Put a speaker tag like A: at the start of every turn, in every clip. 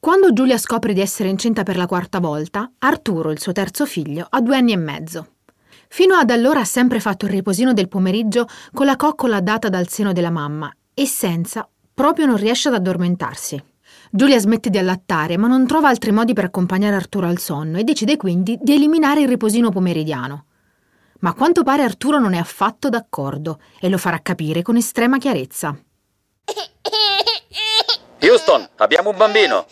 A: Quando Giulia scopre di essere incinta per la quarta volta, Arturo, il suo terzo figlio, ha due anni e mezzo. Fino ad allora ha sempre fatto il riposino del pomeriggio con la coccola data dal seno della mamma e senza, proprio non riesce ad addormentarsi. Giulia smette di allattare, ma non trova altri modi per accompagnare Arturo al sonno e decide quindi di eliminare il riposino pomeridiano. Ma a quanto pare Arturo non è affatto d'accordo e lo farà capire con estrema chiarezza.
B: Houston, abbiamo un bambino!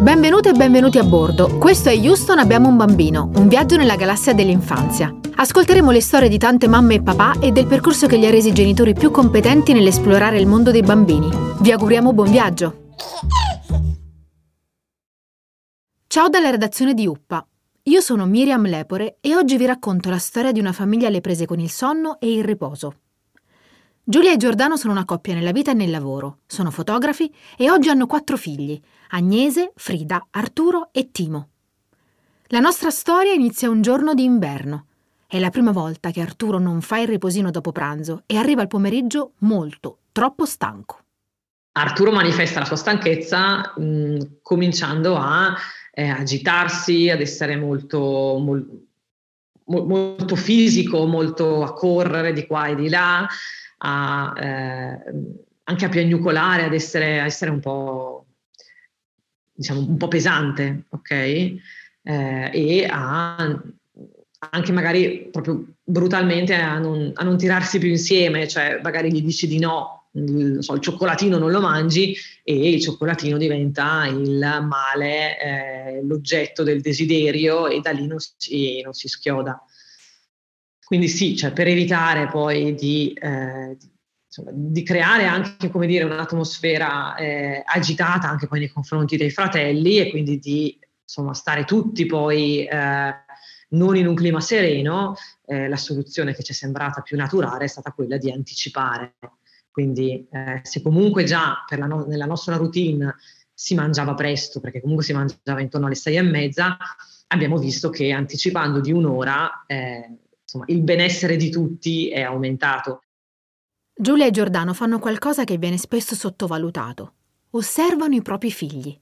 A: Benvenute e benvenuti a bordo. Questo è Houston Abbiamo un bambino, un viaggio nella galassia dell'infanzia. Ascolteremo le storie di tante mamme e papà e del percorso che li ha resi i genitori più competenti nell'esplorare il mondo dei bambini. Vi auguriamo buon viaggio! Ciao dalla redazione di Uppa. Io sono Miriam Lepore e oggi vi racconto la storia di una famiglia alle prese con il sonno e il riposo. Giulia e Giordano sono una coppia nella vita e nel lavoro, sono fotografi e oggi hanno quattro figli, Agnese, Frida, Arturo e Timo. La nostra storia inizia un giorno di inverno. È la prima volta che Arturo non fa il riposino dopo pranzo e arriva al pomeriggio molto, troppo stanco.
C: Arturo manifesta la sua stanchezza mh, cominciando a eh, agitarsi, ad essere molto, mol, mo, molto fisico, molto a correre di qua e di là, a, eh, anche a piagnucolare, ad essere, a essere un po' diciamo un po' pesante, ok? Eh, e a anche magari proprio brutalmente a non, a non, tirarsi più insieme, cioè magari gli dici di no so, il, cioccolatino non lo mangi e il cioccolatino diventa il male, eh, l'oggetto del desiderio e da lì non si, non si schioda. Quindi sì, cioè per evitare poi di, eh, insomma, di creare anche dire, un'atmosfera eh, agitata anche poi nei confronti dei fratelli e quindi di insomma, stare tutti poi eh, non in un clima sereno, eh, la soluzione che ci è sembrata più naturale è stata quella di anticipare. Quindi eh, se comunque già no- nella nostra routine si mangiava presto, perché comunque si mangiava intorno alle sei e mezza, abbiamo visto che anticipando di un'ora eh, insomma, il benessere di tutti è aumentato.
A: Giulia e Giordano fanno qualcosa che viene spesso sottovalutato. Osservano i propri figli.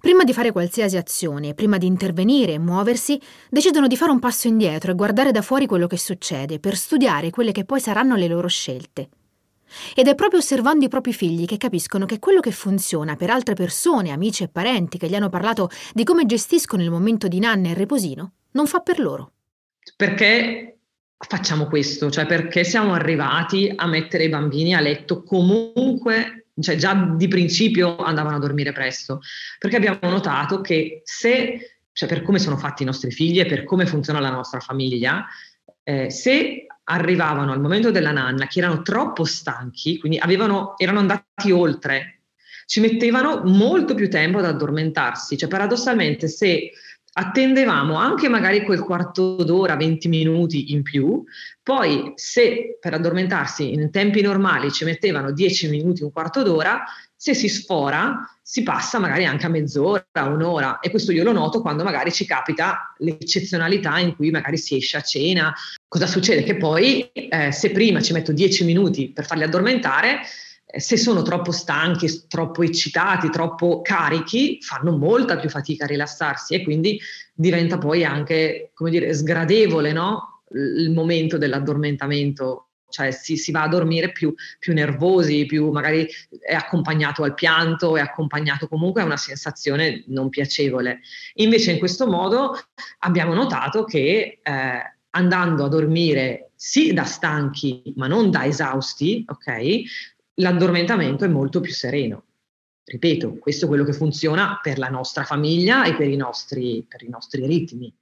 A: Prima di fare qualsiasi azione, prima di intervenire e muoversi, decidono di fare un passo indietro e guardare da fuori quello che succede per studiare quelle che poi saranno le loro scelte. Ed è proprio osservando i propri figli che capiscono che quello che funziona per altre persone, amici e parenti che gli hanno parlato di come gestiscono il momento di nanna e riposino, non fa per loro.
C: Perché facciamo questo? Cioè perché siamo arrivati a mettere i bambini a letto comunque, cioè già di principio andavano a dormire presto? Perché abbiamo notato che se, cioè per come sono fatti i nostri figli e per come funziona la nostra famiglia, eh, se arrivavano al momento della nanna che erano troppo stanchi, quindi avevano, erano andati oltre, ci mettevano molto più tempo ad addormentarsi. Cioè, paradossalmente, se attendevamo anche magari quel quarto d'ora, 20 minuti in più, poi se per addormentarsi in tempi normali ci mettevano 10 minuti, un quarto d'ora, se si sfora si passa magari anche a mezz'ora, un'ora e questo io lo noto quando magari ci capita l'eccezionalità in cui magari si esce a cena. Cosa succede? Che poi eh, se prima ci metto 10 minuti per farli addormentare, se sono troppo stanchi, troppo eccitati, troppo carichi, fanno molta più fatica a rilassarsi e quindi diventa poi anche, come dire, sgradevole no? il momento dell'addormentamento cioè si, si, va a dormire più, più, nervosi, più magari è accompagnato al pianto, è accompagnato comunque a una sensazione non piacevole. Invece in questo modo abbiamo notato che eh, andando a dormire sì da stanchi, ma non da esausti, ok? L'addormentamento è molto più sereno. Ripeto, questo è quello che funziona per la nostra famiglia e per i nostri, per i nostri ritmi.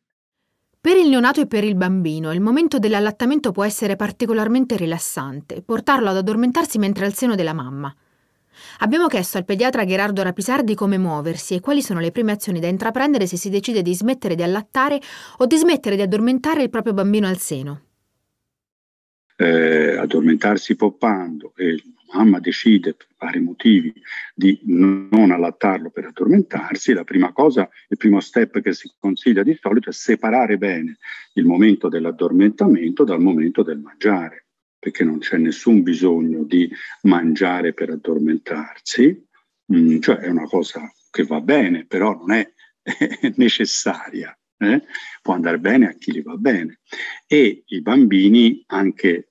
A: Per il neonato e per il bambino il momento dell'allattamento può essere particolarmente rilassante, portarlo ad addormentarsi mentre è al seno della mamma. Abbiamo chiesto al pediatra Gerardo Rapisardi come muoversi e quali sono le prime azioni da intraprendere se si decide di smettere di allattare o di smettere di addormentare il proprio bambino al seno.
D: Eh, addormentarsi poppando e mamma decide per vari motivi di non allattarlo per addormentarsi, la prima cosa, il primo step che si consiglia di solito è separare bene il momento dell'addormentamento dal momento del mangiare, perché non c'è nessun bisogno di mangiare per addormentarsi, mm, cioè è una cosa che va bene, però non è necessaria. Eh? Può andare bene a chi gli va bene. E i bambini anche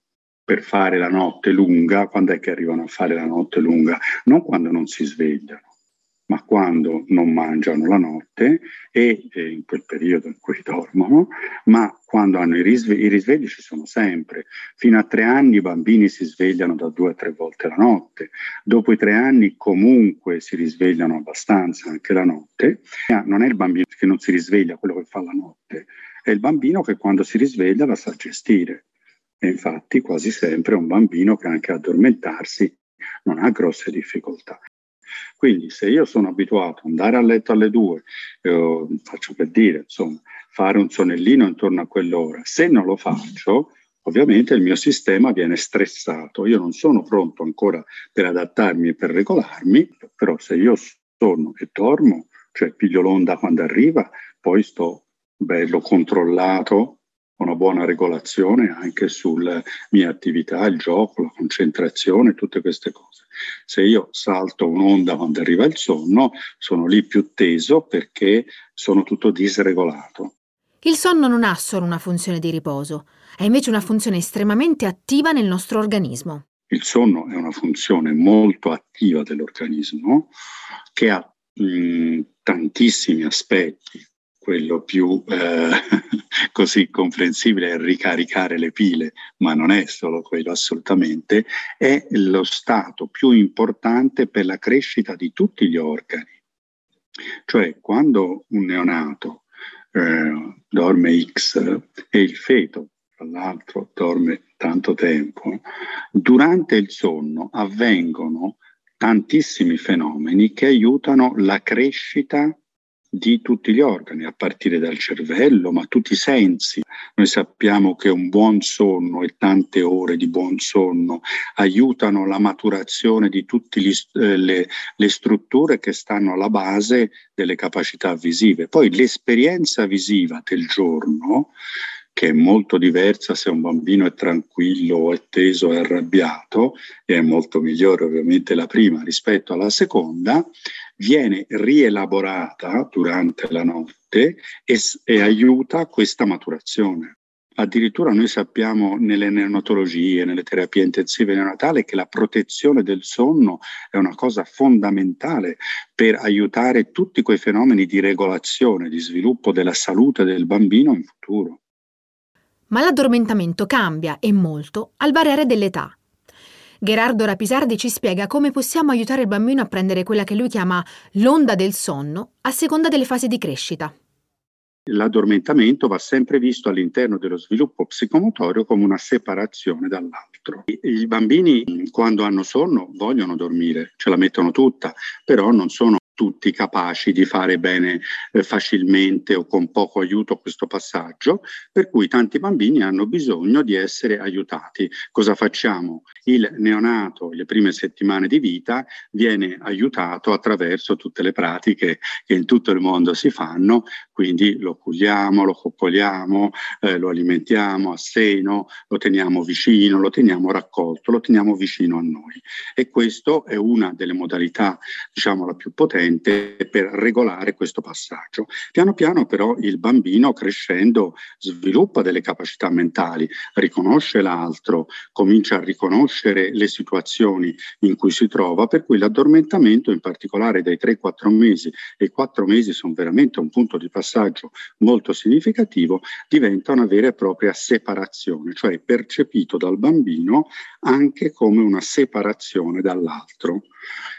D: per fare la notte lunga, quando è che arrivano a fare la notte lunga? Non quando non si svegliano, ma quando non mangiano la notte e, e in quel periodo in cui dormono, ma quando hanno i risvegli, i risvegli ci sono sempre. Fino a tre anni i bambini si svegliano da due a tre volte la notte, dopo i tre anni comunque si risvegliano abbastanza anche la notte. Non è il bambino che non si risveglia quello che fa la notte, è il bambino che quando si risveglia la sa gestire. E infatti quasi sempre un bambino che anche addormentarsi non ha grosse difficoltà. Quindi se io sono abituato ad andare a letto alle due, eh, faccio per dire, insomma, fare un sonnellino intorno a quell'ora, se non lo faccio, ovviamente il mio sistema viene stressato. Io non sono pronto ancora per adattarmi e per regolarmi, però se io sono e dormo, cioè piglio l'onda quando arriva, poi sto bello controllato una buona regolazione anche sulle mie attività, il gioco, la concentrazione, tutte queste cose. Se io salto un'onda quando arriva il sonno, sono lì più teso perché sono tutto disregolato.
A: Il sonno non ha solo una funzione di riposo, ha invece una funzione estremamente attiva nel nostro organismo.
D: Il sonno è una funzione molto attiva dell'organismo che ha mh, tantissimi aspetti quello più eh, così comprensibile è ricaricare le pile, ma non è solo quello assolutamente, è lo stato più importante per la crescita di tutti gli organi. Cioè quando un neonato eh, dorme X e il feto, tra l'altro, dorme tanto tempo, durante il sonno avvengono tantissimi fenomeni che aiutano la crescita di tutti gli organi, a partire dal cervello, ma tutti i sensi. Noi sappiamo che un buon sonno e tante ore di buon sonno aiutano la maturazione di tutte eh, le, le strutture che stanno alla base delle capacità visive. Poi l'esperienza visiva del giorno che è molto diversa se un bambino è tranquillo è teso è arrabbiato, e è molto migliore ovviamente la prima rispetto alla seconda, viene rielaborata durante la notte e, e aiuta questa maturazione. Addirittura noi sappiamo nelle neonatologie, nelle terapie intensive neonatali, che la protezione del sonno è una cosa fondamentale per aiutare tutti quei fenomeni di regolazione, di sviluppo della salute del bambino in futuro.
A: Ma l'addormentamento cambia e molto al variare dell'età. Gerardo Rapisardi ci spiega come possiamo aiutare il bambino a prendere quella che lui chiama l'onda del sonno a seconda delle fasi di crescita.
D: L'addormentamento va sempre visto all'interno dello sviluppo psicomotorio come una separazione dall'altro. I bambini quando hanno sonno vogliono dormire, ce la mettono tutta, però non sono tutti capaci di fare bene eh, facilmente o con poco aiuto questo passaggio, per cui tanti bambini hanno bisogno di essere aiutati. Cosa facciamo? Il neonato, le prime settimane di vita, viene aiutato attraverso tutte le pratiche che in tutto il mondo si fanno, quindi lo culiamo, lo cocoliamo, eh, lo alimentiamo a seno, lo teniamo vicino, lo teniamo raccolto, lo teniamo vicino a noi. E questa è una delle modalità, diciamo, la più potente sufficiente per regolare questo passaggio. Piano piano però il bambino crescendo sviluppa delle capacità mentali, riconosce l'altro, comincia a riconoscere le situazioni in cui si trova, per cui l'addormentamento in particolare dai 3-4 mesi e i 4 mesi sono veramente un punto di passaggio molto significativo, diventa una vera e propria separazione, cioè percepito dal bambino anche come una separazione dall'altro.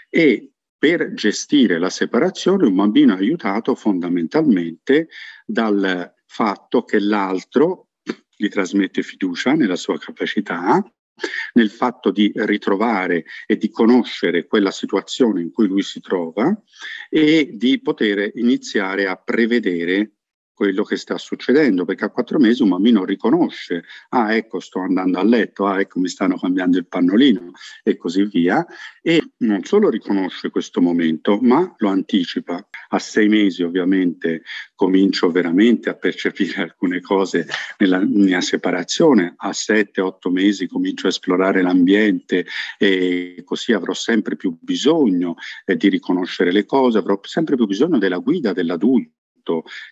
D: E per gestire la separazione un bambino è aiutato fondamentalmente dal fatto che l'altro gli trasmette fiducia nella sua capacità, nel fatto di ritrovare e di conoscere quella situazione in cui lui si trova e di poter iniziare a prevedere quello che sta succedendo, perché a quattro mesi un bambino riconosce, ah ecco sto andando a letto, ah ecco mi stanno cambiando il pannolino e così via, e non solo riconosce questo momento, ma lo anticipa. A sei mesi ovviamente comincio veramente a percepire alcune cose nella mia separazione, a sette, otto mesi comincio a esplorare l'ambiente e così avrò sempre più bisogno eh, di riconoscere le cose, avrò sempre più bisogno della guida dell'adulto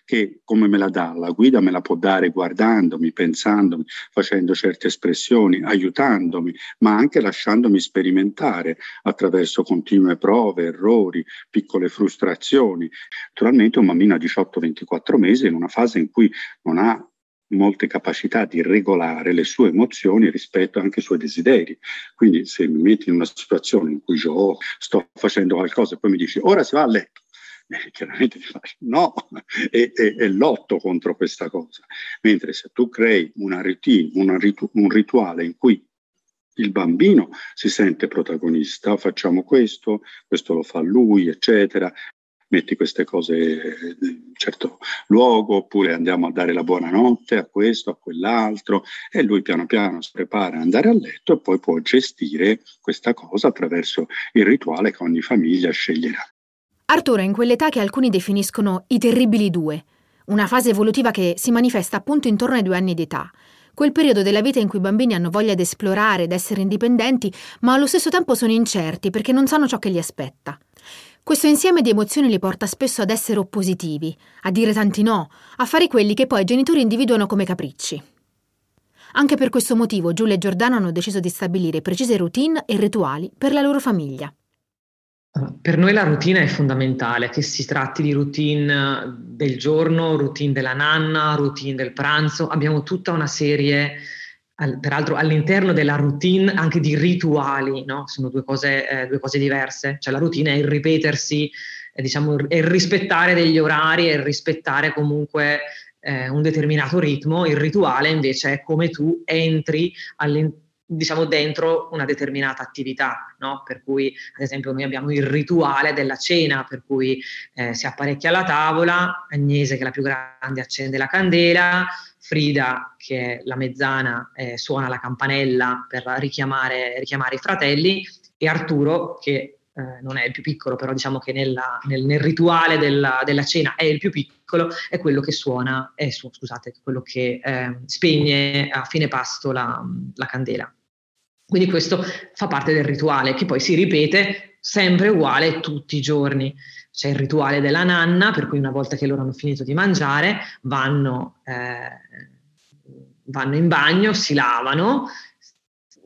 D: che come me la dà? La guida me la può dare guardandomi, pensandomi, facendo certe espressioni, aiutandomi, ma anche lasciandomi sperimentare attraverso continue prove, errori, piccole frustrazioni. Naturalmente un bambino a 18-24 mesi in una fase in cui non ha molte capacità di regolare le sue emozioni rispetto anche ai suoi desideri. Quindi se mi metti in una situazione in cui io sto facendo qualcosa e poi mi dici ora si va a letto, eh, chiaramente ti fai no e, e, e, lotto contro questa cosa. Mentre se tu crei una routine, una ritu- un rituale in cui il bambino si sente protagonista, facciamo questo, questo lo fa lui, eccetera, metti queste cose in un certo luogo, oppure andiamo a dare la buonanotte a questo, a quell'altro, e lui piano piano si prepara ad andare a letto e poi può gestire questa cosa attraverso il rituale che ogni famiglia sceglierà.
A: Arturo è in quell'età che alcuni definiscono i terribili due, una fase evolutiva che si manifesta appunto intorno ai due anni di età, quel periodo della vita in cui i bambini hanno voglia di esplorare ed essere indipendenti, ma allo stesso tempo sono incerti perché non sanno ciò che li aspetta. Questo insieme di emozioni li porta spesso ad essere oppositivi, a dire tanti no, a fare quelli che poi i genitori individuano come capricci. Anche per questo motivo Giulia e Giordano hanno deciso di stabilire precise routine e rituali per la loro famiglia.
C: Per noi la routine è fondamentale, che si tratti di routine del giorno, routine della nanna, routine del pranzo, abbiamo tutta una serie, peraltro all'interno della routine anche di rituali, no? sono due cose, eh, due cose, diverse, cioè la routine è il ripetersi, è, diciamo, è il rispettare degli orari, è il rispettare comunque eh, un determinato ritmo, il rituale invece è come tu entri all'interno diciamo dentro una determinata attività, no? per cui ad esempio noi abbiamo il rituale della cena, per cui eh, si apparecchia la tavola, Agnese che è la più grande accende la candela, Frida che è la mezzana eh, suona la campanella per richiamare, richiamare, i fratelli e Arturo che eh, non è il più piccolo, però diciamo che nella, nel, nel, rituale della, della, cena è il più piccolo, è quello che suona, è, scusate, quello che eh, spegne a fine pasto la, la candela. Quindi questo fa parte del rituale che poi si ripete sempre uguale tutti i giorni. C'è il rituale della nanna, per cui una volta che loro hanno finito di mangiare vanno, eh, vanno in bagno, si lavano,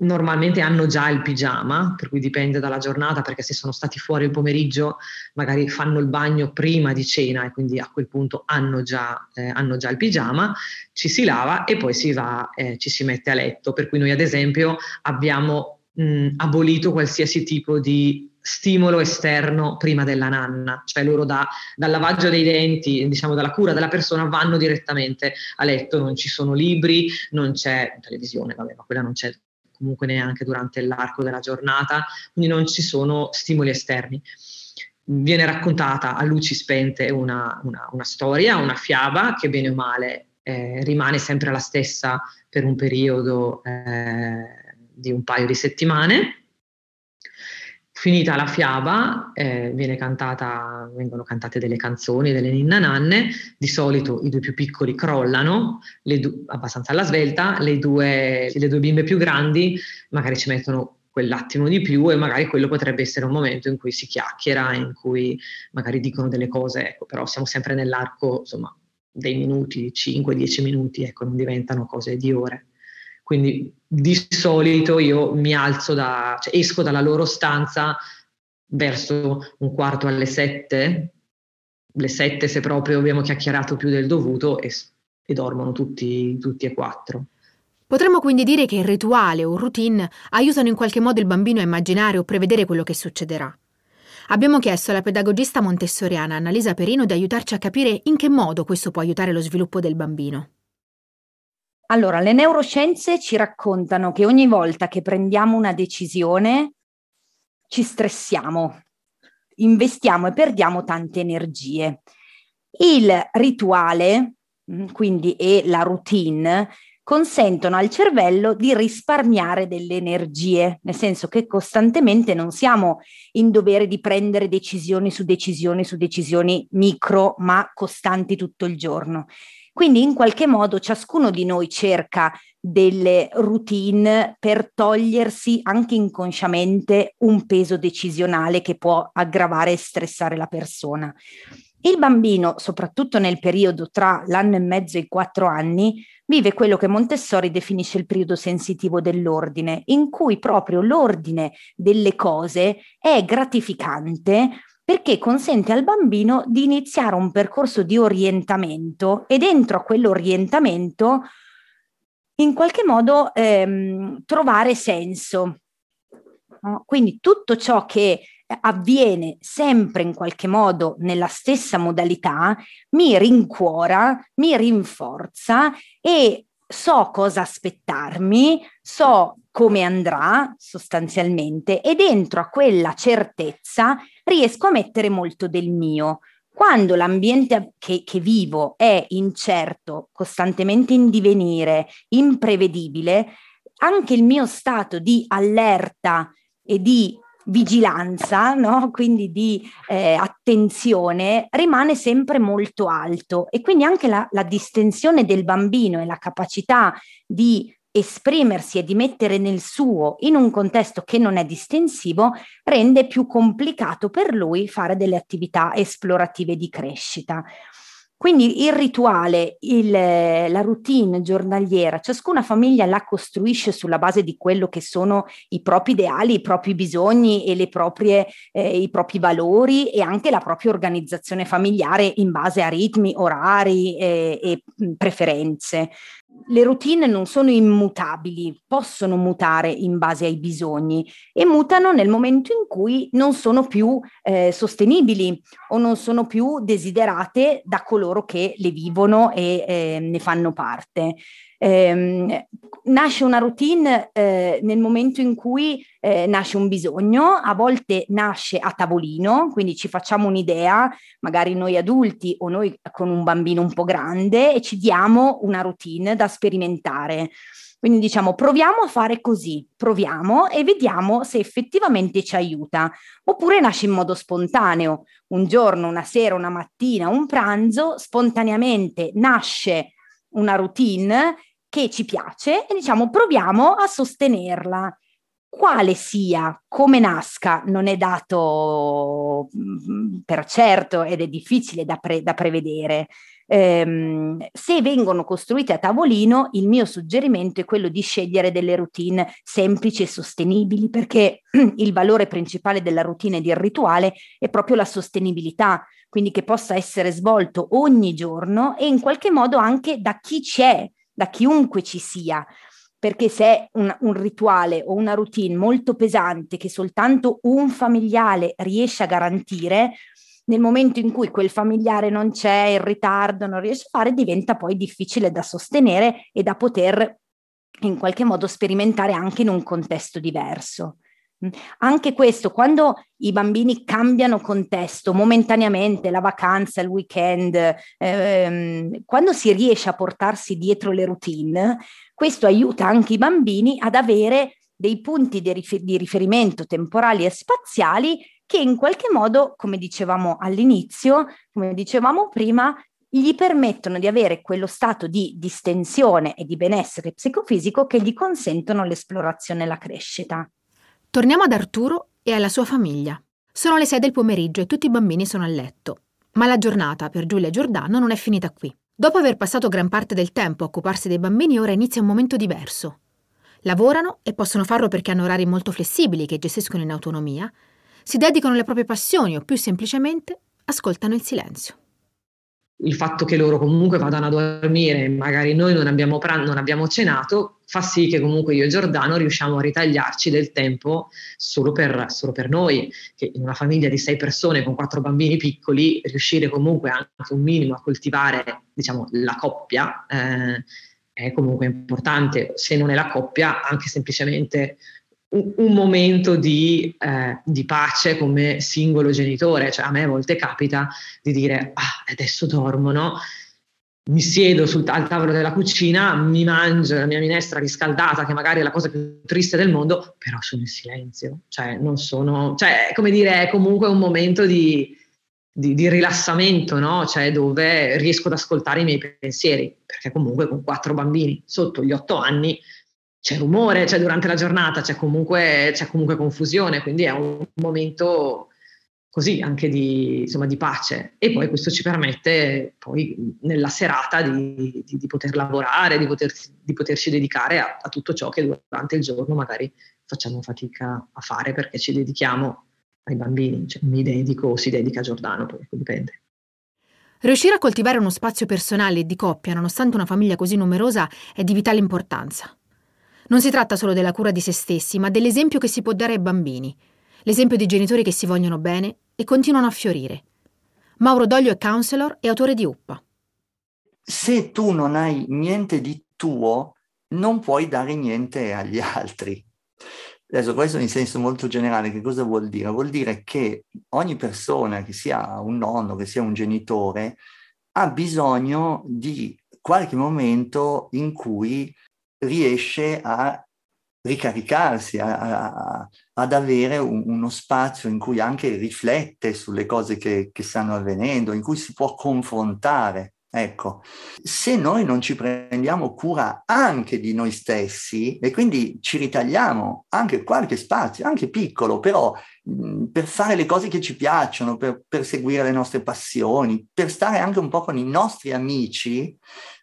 C: normalmente hanno già il pigiama, per cui dipende dalla giornata, perché se sono stati fuori il pomeriggio magari fanno il bagno prima di cena e quindi a quel punto hanno già, eh, hanno già il pigiama, ci si lava e poi si va, eh, ci si mette a letto. Per cui noi ad esempio abbiamo mh, abolito qualsiasi tipo di stimolo esterno prima della nanna, cioè loro da, dal lavaggio dei denti, diciamo dalla cura della persona, vanno direttamente a letto, non ci sono libri, non c'è televisione, vabbè, ma quella non c'è comunque neanche durante l'arco della giornata, quindi non ci sono stimoli esterni. Viene raccontata a luci spente una, una, una storia, una fiaba che bene o male eh, rimane sempre la stessa per un periodo eh, di un paio di settimane Finita la fiaba, eh, cantata, vengono cantate delle canzoni, delle ninna nanne, di solito i due più piccoli crollano, du- abbastanza alla svelta, le due, le due bimbe più grandi magari ci mettono quell'attimo di più e magari quello potrebbe essere un momento in cui si chiacchiera, in cui magari dicono delle cose, ecco, però siamo sempre nell'arco insomma, dei minuti, 5-10 minuti, ecco, non diventano cose di ore. Quindi di solito io mi alzo da, cioè esco dalla loro stanza verso un quarto alle sette, le sette se proprio abbiamo chiacchierato più del dovuto e, e dormono tutti, tutti e quattro.
A: Potremmo quindi dire che il rituale o routine aiutano in qualche modo il bambino a immaginare o prevedere quello che succederà. Abbiamo chiesto alla pedagogista montessoriana Annalisa Perino di aiutarci a capire in che modo questo può aiutare lo sviluppo del bambino.
E: Allora, le neuroscienze ci raccontano che ogni volta che prendiamo una decisione ci stressiamo, investiamo e perdiamo tante energie. Il rituale, mm, quindi e la routine, consentono al cervello di risparmiare delle energie, nel senso che costantemente non siamo in dovere di prendere decisioni su decisioni su decisioni micro, ma costanti tutto il giorno. Quindi in qualche modo ciascuno di noi cerca delle routine per togliersi anche inconsciamente un peso decisionale che può aggravare e stressare la persona. Il bambino, soprattutto nel periodo tra l'anno e mezzo e i quattro anni, vive quello che Montessori definisce il periodo sensitivo dell'ordine, in cui proprio l'ordine delle cose è gratificante perché consente al bambino di iniziare un percorso di orientamento e dentro a quell'orientamento in qualche modo ehm, trovare senso. No? Quindi tutto ciò che avviene sempre in qualche modo nella stessa modalità mi rincuora, mi rinforza e so cosa aspettarmi, so come andrà sostanzialmente e dentro a quella certezza riesco a mettere molto del mio. Quando l'ambiente che, che vivo è incerto, costantemente in divenire, imprevedibile, anche il mio stato di allerta e di vigilanza, no? quindi di eh, attenzione, rimane sempre molto alto e quindi anche la, la distensione del bambino e la capacità di esprimersi e di mettere nel suo in un contesto che non è distensivo rende più complicato per lui fare delle attività esplorative di crescita. Quindi il rituale, il, la routine giornaliera, ciascuna famiglia la costruisce sulla base di quello che sono i propri ideali, i propri bisogni e proprie, eh, i propri valori e anche la propria organizzazione familiare in base a ritmi, orari e, e preferenze le routine non sono immutabili, possono mutare in base ai bisogni e mutano nel momento in cui non sono più eh, sostenibili o non sono più desiderate da coloro che le vivono e eh, ne fanno parte. Eh, nasce una routine eh, nel momento in cui eh, nasce un bisogno, a volte nasce a tavolino, quindi ci facciamo un'idea, magari noi adulti o noi con un bambino un po' grande e ci diamo una routine da sperimentare. Quindi diciamo proviamo a fare così, proviamo e vediamo se effettivamente ci aiuta. Oppure nasce in modo spontaneo, un giorno, una sera, una mattina, un pranzo, spontaneamente nasce una routine che ci piace e diciamo proviamo a sostenerla. Quale sia, come nasca, non è dato mm, per certo ed è difficile da, pre- da prevedere. Um, se vengono costruite a tavolino, il mio suggerimento è quello di scegliere delle routine semplici e sostenibili, perché il valore principale della routine e del rituale è proprio la sostenibilità, quindi che possa essere svolto ogni giorno e in qualche modo anche da chi c'è, da chiunque ci sia, perché se è un, un, rituale o una routine molto pesante che soltanto un familiare riesce a garantire, nel momento in cui quel familiare non c'è, in ritardo, non riesce a fare, diventa poi difficile da sostenere e da poter in qualche modo sperimentare anche in un contesto diverso. Anche questo, quando i bambini cambiano contesto momentaneamente, la vacanza, il weekend, ehm, quando si riesce a portarsi dietro le routine, questo aiuta anche i bambini ad avere dei punti di, rifer- di riferimento temporali e spaziali che in qualche modo, come dicevamo all'inizio, come dicevamo prima, gli permettono di avere quello stato di distensione e di benessere psicofisico che gli consentono l'esplorazione e la crescita.
A: Torniamo ad Arturo e alla sua famiglia. Sono le 6 del pomeriggio e tutti i bambini sono a letto. Ma la giornata per Giulia Giordano non è finita qui. Dopo aver passato gran parte del tempo a occuparsi dei bambini, ora inizia un momento diverso. Lavorano e possono farlo perché hanno orari molto flessibili che gestiscono in autonomia, si dedicano alle proprie passioni o più semplicemente ascoltano il silenzio
C: il fatto che loro comunque vadano a dormire, magari noi non abbiamo, pran- non abbiamo cenato, fa sì che comunque io e Giordano riusciamo a ritagliarci del tempo solo per, solo per noi, che in una famiglia di sei persone con quattro bambini piccoli, riuscire comunque anche un minimo a coltivare, diciamo, la coppia eh, è comunque importante, se non è la coppia, anche semplicemente un, momento di, eh, di, pace come singolo genitore, cioè a me a volte capita di dire ah, adesso dormo, no? mi siedo sul, al tavolo della cucina, mi mangio la mia minestra riscaldata, che magari è la cosa più triste del mondo, però sono in silenzio, cioè non sono, cioè come dire, è comunque un momento di, di, di rilassamento, no? Cioè dove riesco ad ascoltare i miei pensieri, perché comunque con quattro bambini sotto gli otto anni c'è rumore, cioè durante la giornata c'è comunque, c'è comunque confusione, quindi è un momento così anche di, insomma, di pace e poi questo ci permette poi nella serata di, di, di poter lavorare, di, poter, poterci dedicare a, a, tutto ciò che durante il giorno magari facciamo fatica a fare perché ci dedichiamo ai bambini, cioè mi dedico o si dedica a Giordano, poi dipende.
A: Riuscire a coltivare uno spazio personale e di coppia, nonostante una famiglia così numerosa, è di vitale importanza. Non si tratta solo della cura di se stessi, ma dell'esempio che si può dare ai bambini, l'esempio di genitori che si vogliono bene e continuano a fiorire. Mauro Doglio è counselor e autore di Uppa.
F: Se tu non hai niente di tuo, non puoi dare niente agli altri. Adesso questo in senso molto generale, che cosa vuol dire? Vuol dire che ogni persona, che sia un nonno, che sia un genitore, ha bisogno di qualche momento in cui riesce a ricaricarsi, a, a, ad avere un, uno spazio in cui anche riflette sulle cose che, che stanno avvenendo, in cui si può confrontare. Ecco, se noi non ci prendiamo cura anche di noi stessi e quindi ci ritagliamo anche qualche spazio, anche piccolo, però mh, per fare le cose che ci piacciono, per, per seguire le nostre passioni, per stare anche un po' con i nostri amici,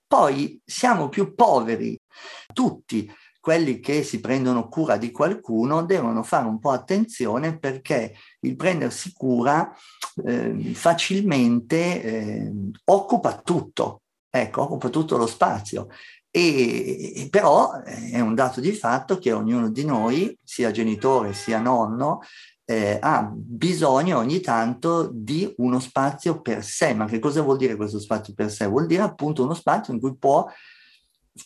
F: poi siamo più poveri tutti quelli che si prendono cura di qualcuno devono fare un po' attenzione perché il prendersi cura eh, facilmente eh, occupa tutto, ecco, occupa tutto lo spazio. E, però eh, è un dato di fatto che ognuno di noi, sia genitore sia nonno, eh, ha bisogno ogni tanto di uno spazio per sé. Ma che cosa vuol dire questo spazio per sé? Vuol dire appunto uno spazio in cui può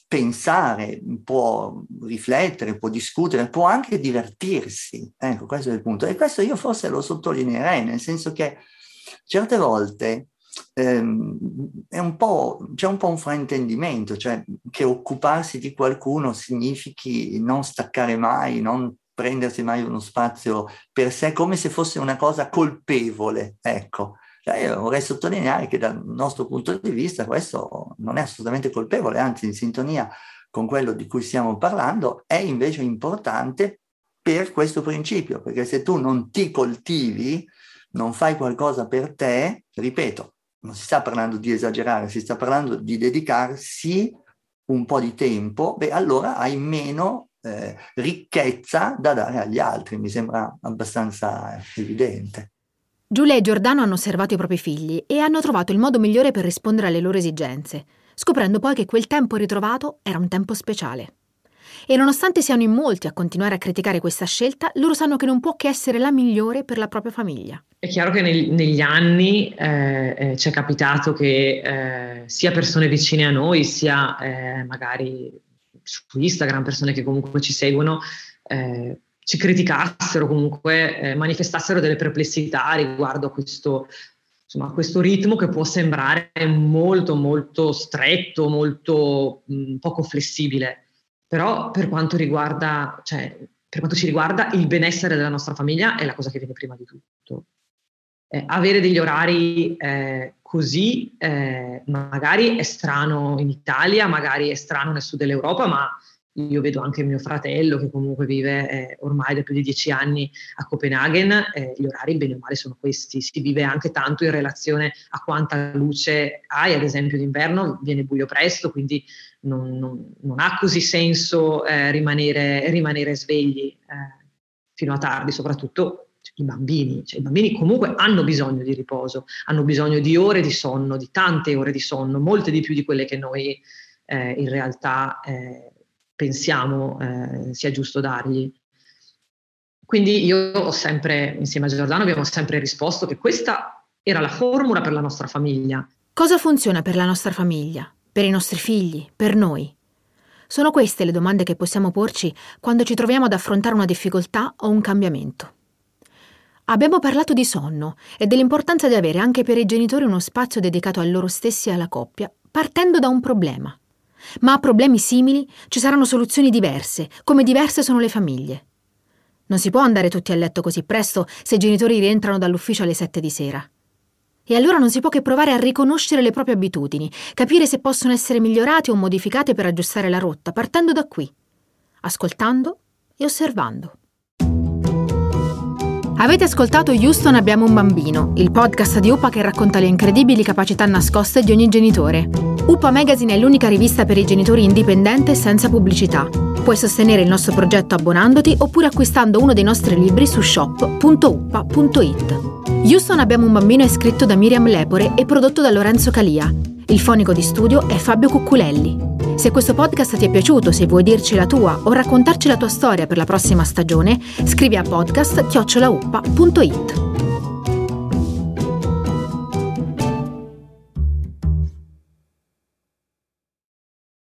F: pensare, può riflettere, può discutere, può anche divertirsi. Ecco, questo è il punto. E questo io forse lo sottolineerei, nel senso che certe volte ehm, un c'è un po' un fraintendimento, cioè che occuparsi di qualcuno significhi non staccare mai, non prendersi mai uno spazio per sé, come se fosse una cosa colpevole, ecco. Cioè io vorrei sottolineare che dal nostro punto di vista questo non è assolutamente colpevole, anzi in sintonia con quello di cui stiamo parlando, è invece importante per questo principio, perché se tu non ti coltivi, non fai qualcosa per te, ripeto, non si sta parlando di esagerare, si sta parlando di dedicarsi un po' di tempo, beh allora hai meno eh, ricchezza da dare agli altri, mi sembra abbastanza evidente.
A: Giulia e Giordano hanno osservato i propri figli e hanno trovato il modo migliore per rispondere alle loro esigenze, scoprendo poi che quel tempo ritrovato era un tempo speciale. E nonostante siano in molti a continuare a criticare questa scelta, loro sanno che non può che essere la migliore per la propria famiglia.
C: È chiaro che nel, negli anni eh, eh, ci è capitato che eh, sia persone vicine a noi, sia eh, magari su Instagram, persone che comunque ci seguono, eh, ci criticassero, comunque eh, manifestassero delle perplessità riguardo a questo, insomma, questo ritmo che può sembrare molto, molto stretto, molto mh, poco flessibile. Però per quanto riguarda, cioè, per quanto ci riguarda, il benessere della nostra famiglia è la cosa che viene prima di tutto. Eh, avere degli orari eh, così eh, magari è strano in Italia, magari è strano nel sud dell'Europa, ma io vedo anche mio fratello che comunque vive eh, ormai da più di dieci anni a Copenaghen, eh, gli orari bene o male sono questi, si vive anche tanto in relazione a quanta luce hai, ad esempio d'inverno viene buio presto, quindi non, non, non ha così senso eh, rimanere, rimanere, svegli eh, fino a tardi, soprattutto i bambini, cioè, i bambini comunque hanno bisogno di riposo, hanno bisogno di ore di sonno, di tante ore di sonno, molte di più di quelle che noi eh, in realtà eh, pensiamo eh, sia giusto dargli. Quindi io ho sempre, insieme a Giordano, abbiamo sempre risposto che questa era la formula per la nostra famiglia.
A: Cosa funziona per la nostra famiglia, per i nostri figli, per noi? Sono queste le domande che possiamo porci quando ci troviamo ad affrontare una difficoltà o un cambiamento. Abbiamo parlato di sonno e dell'importanza di avere anche per i genitori uno spazio dedicato a loro stessi e alla coppia partendo da un problema. Ma a problemi simili ci saranno soluzioni diverse, come diverse sono le famiglie. Non si può andare tutti a letto così presto se i genitori rientrano dall'ufficio alle sette di sera. E allora non si può che provare a riconoscere le proprie abitudini, capire se possono essere migliorate o modificate per aggiustare la rotta, partendo da qui, ascoltando e osservando. Avete ascoltato Houston Abbiamo un bambino, il podcast di UPA che racconta le incredibili capacità nascoste di ogni genitore. UPA Magazine è l'unica rivista per i genitori indipendente senza pubblicità. Puoi sostenere il nostro progetto abbonandoti oppure acquistando uno dei nostri libri su shop.uppa.it. Houston Abbiamo un bambino è scritto da Miriam Lepore e prodotto da Lorenzo Calia. Il fonico di studio è Fabio Cucculelli. Se questo podcast ti è piaciuto, se vuoi dirci la tua o raccontarci la tua storia per la prossima stagione, scrivi a podcast-uppa.it.